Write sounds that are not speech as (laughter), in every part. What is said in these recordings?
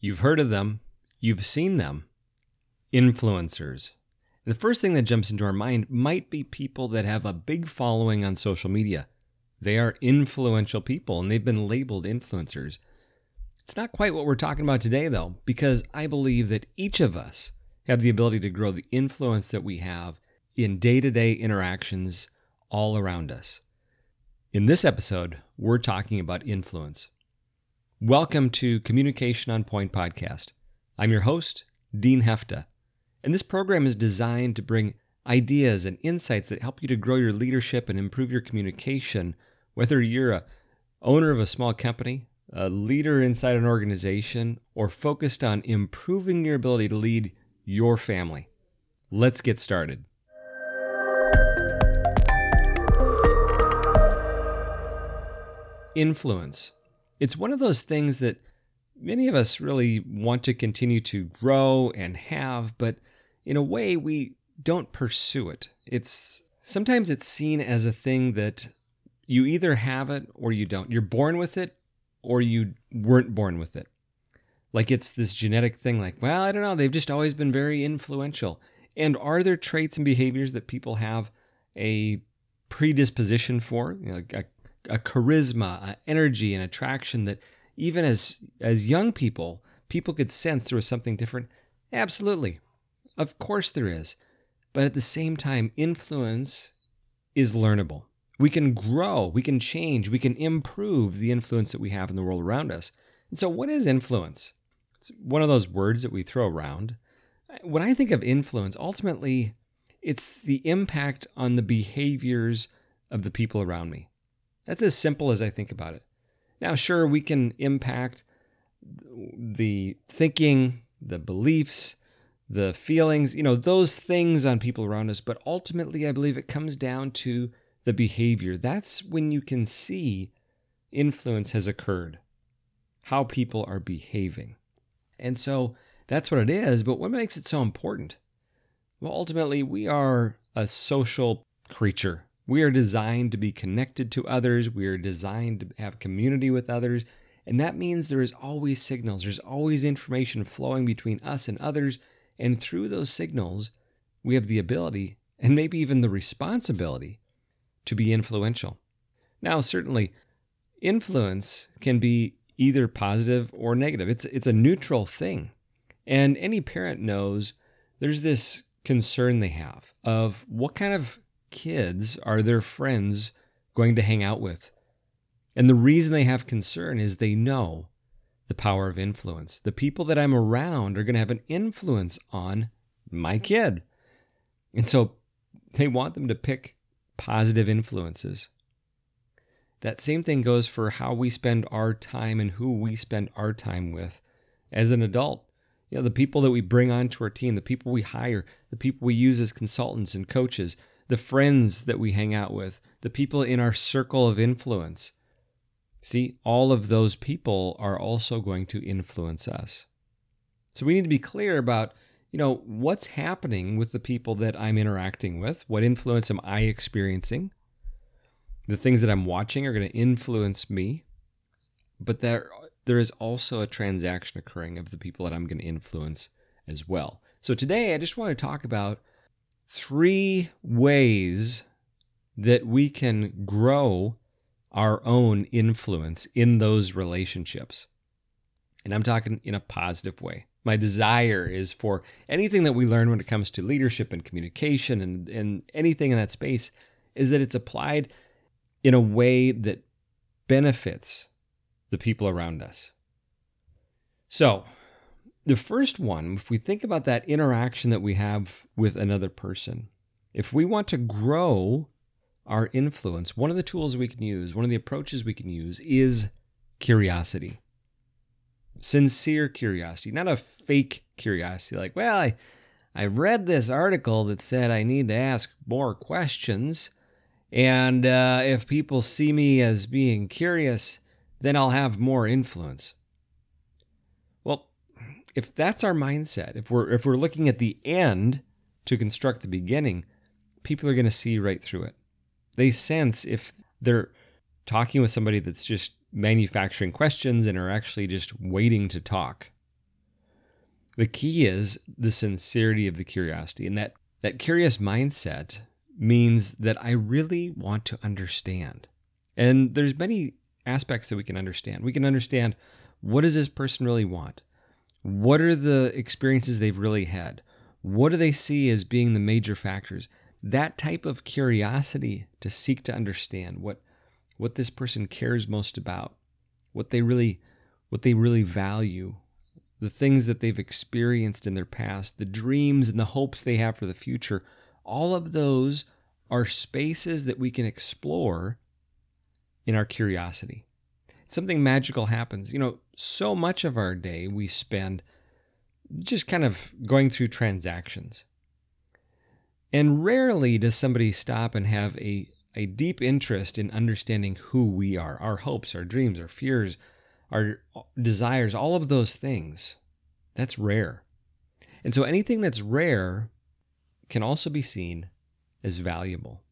You've heard of them, you've seen them. Influencers. And the first thing that jumps into our mind might be people that have a big following on social media. They are influential people and they've been labeled influencers. It's not quite what we're talking about today, though, because I believe that each of us have the ability to grow the influence that we have in day to day interactions all around us. In this episode, we're talking about influence. Welcome to Communication on Point podcast. I'm your host, Dean Hefta, and this program is designed to bring ideas and insights that help you to grow your leadership and improve your communication, whether you're a owner of a small company, a leader inside an organization, or focused on improving your ability to lead your family. Let's get started. Influence it's one of those things that many of us really want to continue to grow and have, but in a way we don't pursue it. It's sometimes it's seen as a thing that you either have it or you don't. You're born with it or you weren't born with it. Like it's this genetic thing like, well, I don't know, they've just always been very influential. And are there traits and behaviors that people have a predisposition for, you know, a a charisma, an energy, an attraction that even as as young people, people could sense there was something different. Absolutely. Of course there is. But at the same time, influence is learnable. We can grow, we can change, we can improve the influence that we have in the world around us. And so, what is influence? It's one of those words that we throw around. When I think of influence, ultimately, it's the impact on the behaviors of the people around me. That's as simple as I think about it. Now, sure, we can impact the thinking, the beliefs, the feelings, you know, those things on people around us, but ultimately, I believe it comes down to the behavior. That's when you can see influence has occurred, how people are behaving. And so that's what it is, but what makes it so important? Well, ultimately, we are a social creature. We are designed to be connected to others. We are designed to have community with others. And that means there is always signals, there's always information flowing between us and others. And through those signals, we have the ability and maybe even the responsibility to be influential. Now, certainly, influence can be either positive or negative, it's, it's a neutral thing. And any parent knows there's this concern they have of what kind of kids are their friends going to hang out with? And the reason they have concern is they know the power of influence. The people that I'm around are going to have an influence on my kid. And so they want them to pick positive influences. That same thing goes for how we spend our time and who we spend our time with as an adult. You know, the people that we bring onto our team, the people we hire, the people we use as consultants and coaches, the friends that we hang out with, the people in our circle of influence. See, all of those people are also going to influence us. So we need to be clear about, you know, what's happening with the people that I'm interacting with? What influence am I experiencing? The things that I'm watching are going to influence me. But there there is also a transaction occurring of the people that I'm going to influence as well. So today I just want to talk about three ways that we can grow our own influence in those relationships. And I'm talking in a positive way. My desire is for anything that we learn when it comes to leadership and communication and, and anything in that space is that it's applied in a way that benefits the people around us. So, the first one, if we think about that interaction that we have with another person, if we want to grow our influence, one of the tools we can use, one of the approaches we can use is curiosity. Sincere curiosity, not a fake curiosity like, well, I, I read this article that said I need to ask more questions. And uh, if people see me as being curious, then I'll have more influence if that's our mindset, if we're if we're looking at the end to construct the beginning, people are going to see right through it. They sense if they're talking with somebody that's just manufacturing questions and are actually just waiting to talk. The key is the sincerity of the curiosity. And that, that curious mindset means that I really want to understand. And there's many aspects that we can understand. We can understand what does this person really want? What are the experiences they've really had? What do they see as being the major factors? That type of curiosity to seek to understand what what this person cares most about, what they really what they really value, the things that they've experienced in their past, the dreams and the hopes they have for the future, all of those are spaces that we can explore in our curiosity. Something magical happens. You know, so much of our day we spend just kind of going through transactions. And rarely does somebody stop and have a, a deep interest in understanding who we are, our hopes, our dreams, our fears, our desires, all of those things. That's rare. And so anything that's rare can also be seen as valuable.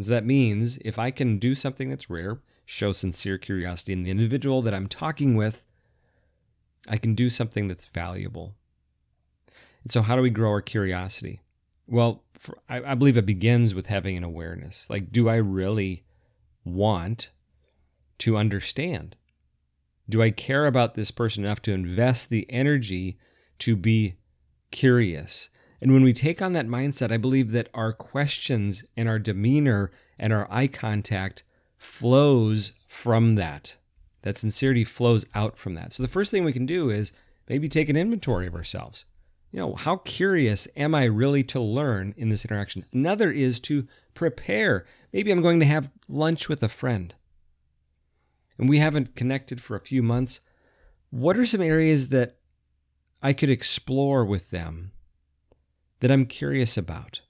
So that means if I can do something that's rare, show sincere curiosity in the individual that I'm talking with, I can do something that's valuable. And so, how do we grow our curiosity? Well, for, I, I believe it begins with having an awareness. Like, do I really want to understand? Do I care about this person enough to invest the energy to be curious? And when we take on that mindset, I believe that our questions and our demeanor and our eye contact flows from that. That sincerity flows out from that. So the first thing we can do is maybe take an inventory of ourselves. You know, how curious am I really to learn in this interaction? Another is to prepare. Maybe I'm going to have lunch with a friend and we haven't connected for a few months. What are some areas that I could explore with them that I'm curious about?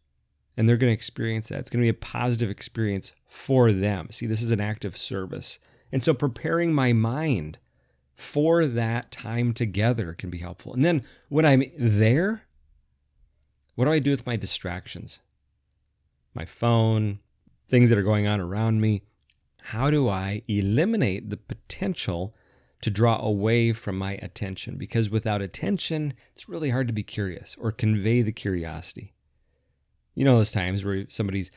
And they're going to experience that. It's going to be a positive experience for them. See, this is an act of service. And so preparing my mind for that time together can be helpful. And then when I'm there, what do I do with my distractions? My phone, things that are going on around me. How do I eliminate the potential to draw away from my attention? Because without attention, it's really hard to be curious or convey the curiosity. You know those times where somebody's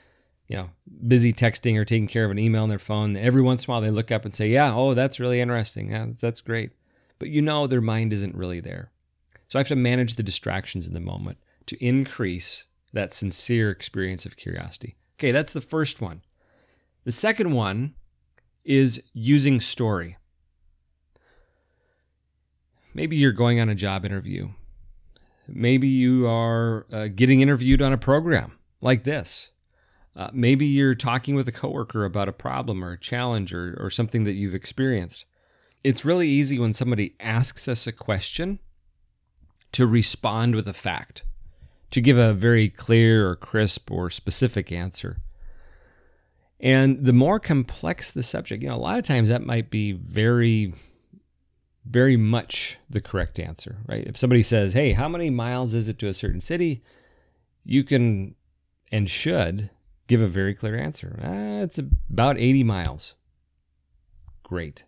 you know, busy texting or taking care of an email on their phone. Every once in a while, they look up and say, "Yeah, oh, that's really interesting. Yeah, that's great," but you know their mind isn't really there. So I have to manage the distractions in the moment to increase that sincere experience of curiosity. Okay, that's the first one. The second one is using story. Maybe you're going on a job interview. Maybe you are uh, getting interviewed on a program like this uh, maybe you're talking with a coworker about a problem or a challenge or, or something that you've experienced. It's really easy when somebody asks us a question to respond with a fact, to give a very clear or crisp or specific answer. And the more complex the subject, you know, a lot of times that might be very, very much the correct answer, right? If somebody says, hey, how many miles is it to a certain city? You can and should give a very clear answer. Uh, it's about 80 miles. Great.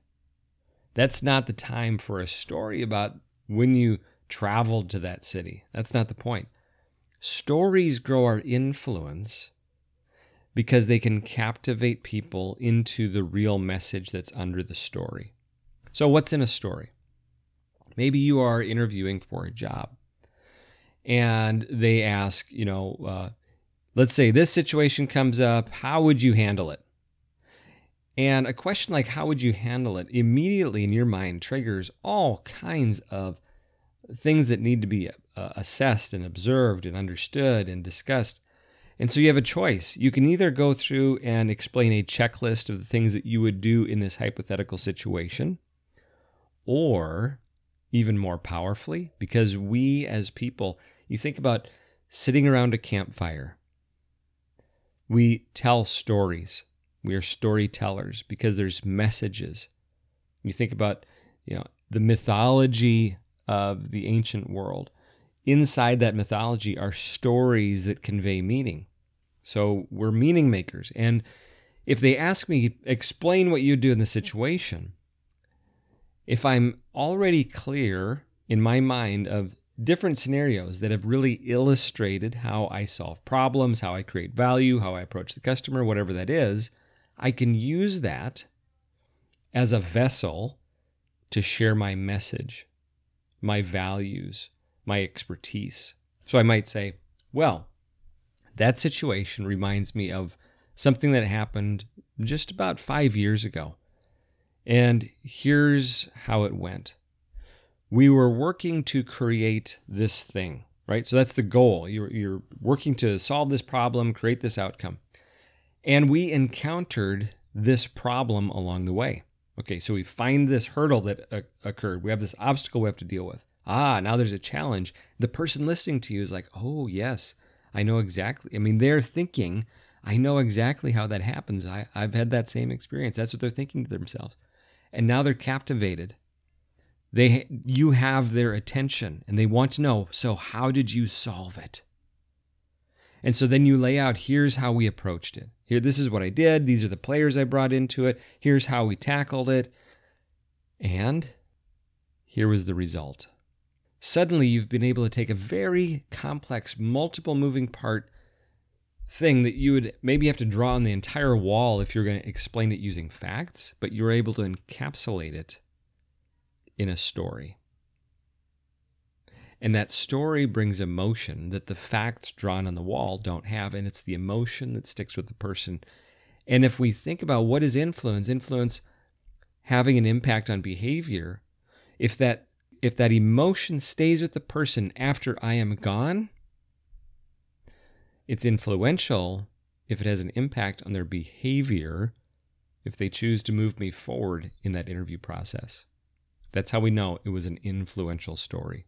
That's not the time for a story about when you traveled to that city. That's not the point. Stories grow our influence because they can captivate people into the real message that's under the story. So, what's in a story? Maybe you are interviewing for a job and they ask, you know, uh, Let's say this situation comes up. How would you handle it? And a question like, how would you handle it, immediately in your mind triggers all kinds of things that need to be uh, assessed and observed and understood and discussed. And so you have a choice. You can either go through and explain a checklist of the things that you would do in this hypothetical situation, or even more powerfully, because we as people, you think about sitting around a campfire we tell stories. We are storytellers because there's messages. You think about, you know, the mythology of the ancient world. Inside that mythology are stories that convey meaning. So we're meaning makers. And if they ask me, explain what you do in the situation, if I'm already clear in my mind of different scenarios that have really illustrated how I solve problems, how I create value, how I approach the customer, whatever that is, I can use that as a vessel to share my message, my values, my expertise. So I might say, well, that situation reminds me of something that happened just about five years ago. And here's how it went we were working to create this thing, right? So that's the goal. You're, you're working to solve this problem, create this outcome. And we encountered this problem along the way. Okay, so we find this hurdle that uh, occurred. We have this obstacle we have to deal with. Ah, now there's a challenge. The person listening to you is like, oh, yes, I know exactly. I mean, they're thinking, I know exactly how that happens. I, I've had that same experience. That's what they're thinking to themselves. And now they're captivated. They, you have their attention and they want to know, so how did you solve it? And so then you lay out here's how we approached it. Here, this is what I did. These are the players I brought into it. Here's how we tackled it. And here was the result. Suddenly, you've been able to take a very complex, multiple moving part thing that you would maybe have to draw on the entire wall if you're going to explain it using facts, but you're able to encapsulate it in a story. And that story brings emotion that the facts drawn on the wall don't have. And it's the emotion that sticks with the person. And if we think about what is influence, influence having an impact on behavior, if that if that emotion stays with the person after I am gone, it's influential if it has an impact on their behavior if they choose to move me forward in that interview process. That's how we know it was an influential story.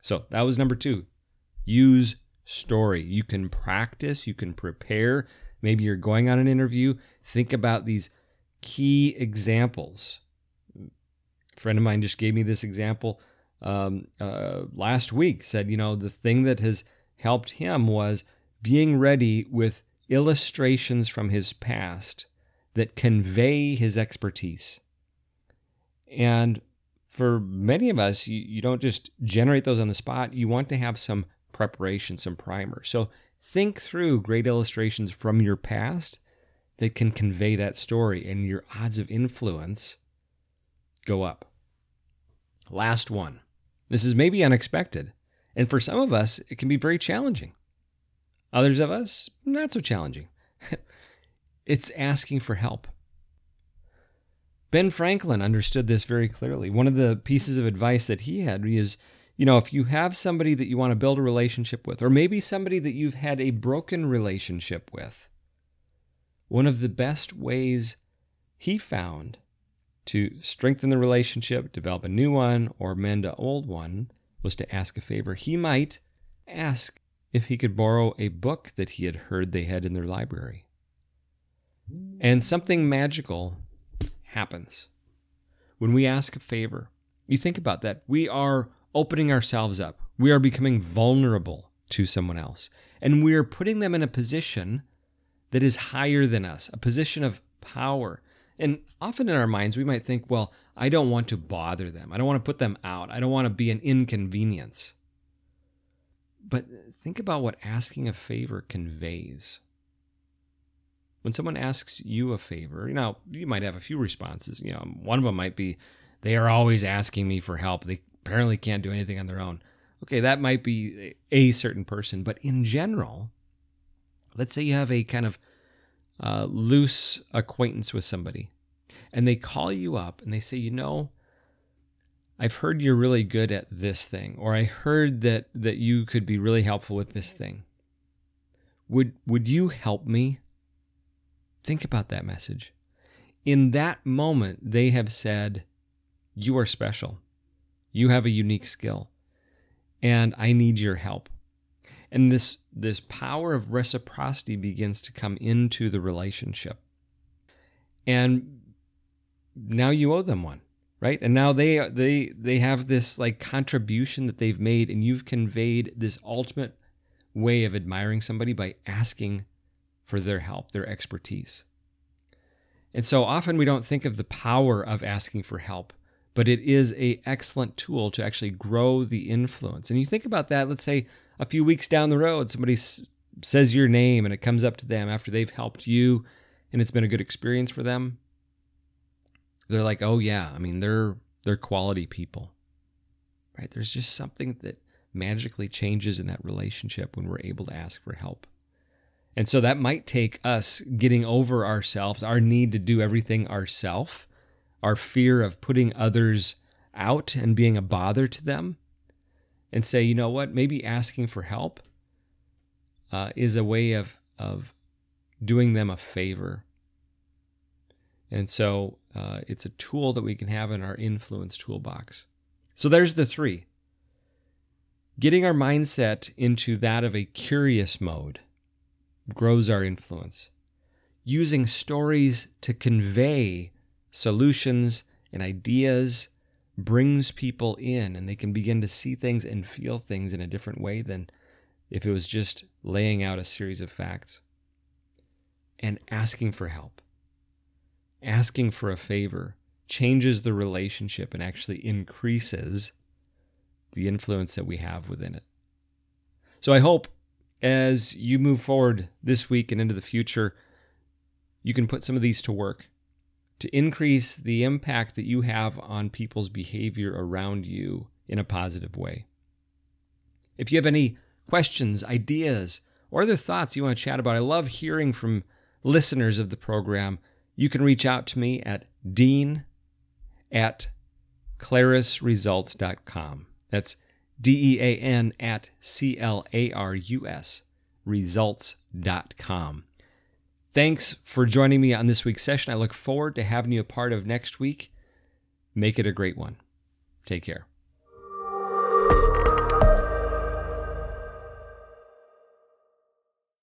So that was number two. Use story. You can practice, you can prepare. Maybe you're going on an interview. Think about these key examples. A friend of mine just gave me this example um, uh, last week. Said, you know, the thing that has helped him was being ready with illustrations from his past that convey his expertise. And for many of us, you, you don't just generate those on the spot. You want to have some preparation, some primer. So think through great illustrations from your past that can convey that story, and your odds of influence go up. Last one. This is maybe unexpected, and for some of us, it can be very challenging. Others of us, not so challenging. (laughs) it's asking for help. Ben Franklin understood this very clearly. One of the pieces of advice that he had is you know, if you have somebody that you want to build a relationship with, or maybe somebody that you've had a broken relationship with, one of the best ways he found to strengthen the relationship, develop a new one, or mend an old one was to ask a favor. He might ask if he could borrow a book that he had heard they had in their library. And something magical happens. When we ask a favor, you think about that. We are opening ourselves up, we are becoming vulnerable to someone else, and we are putting them in a position that is higher than us, a position of power. And often in our minds, we might think, well, I don't want to bother them. I don't want to put them out. I don't want to be an inconvenience. But think about what asking a favor conveys when someone asks you a favor, you know, you might have a few responses. You know, one of them might be, they are always asking me for help. They apparently can't do anything on their own. Okay, that might be a certain person, but in general, let's say you have a kind of uh, loose acquaintance with somebody, and they call you up and they say, you know, I've heard you're really good at this thing, or I heard that that you could be really helpful with this thing. Would would you help me? Think about that message. In that moment, they have said, You are special. You have a unique skill. And I need your help. And this, this power of reciprocity begins to come into the relationship. And now you owe them one right and now they they they have this like contribution that they've made and you've conveyed this ultimate way of admiring somebody by asking for their help, their expertise. And so often we don't think of the power of asking for help, but it is a excellent tool to actually grow the influence. And you think about that, let's say a few weeks down the road, somebody s- says your name and it comes up to them after they've helped you and it's been a good experience for them. They're like, "Oh yeah, I mean, they're they're quality people." Right? There's just something that magically changes in that relationship when we're able to ask for help. And so that might take us getting over ourselves, our need to do everything ourselves, our fear of putting others out and being a bother to them, and say, you know what, maybe asking for help uh, is a way of, of doing them a favor. And so uh, it's a tool that we can have in our influence toolbox. So there's the three getting our mindset into that of a curious mode grows our influence. Using stories to convey solutions and ideas brings people in and they can begin to see things and feel things in a different way than if it was just laying out a series of facts. And asking for help, asking for a favor changes the relationship and actually increases the influence that we have within it. So I hope as you move forward this week and into the future, you can put some of these to work to increase the impact that you have on people's behavior around you in a positive way. If you have any questions, ideas, or other thoughts you want to chat about, I love hearing from listeners of the program. You can reach out to me at dean at clarusresults.com. That's D E A N at C L A R U S results.com. Thanks for joining me on this week's session. I look forward to having you a part of next week. Make it a great one. Take care.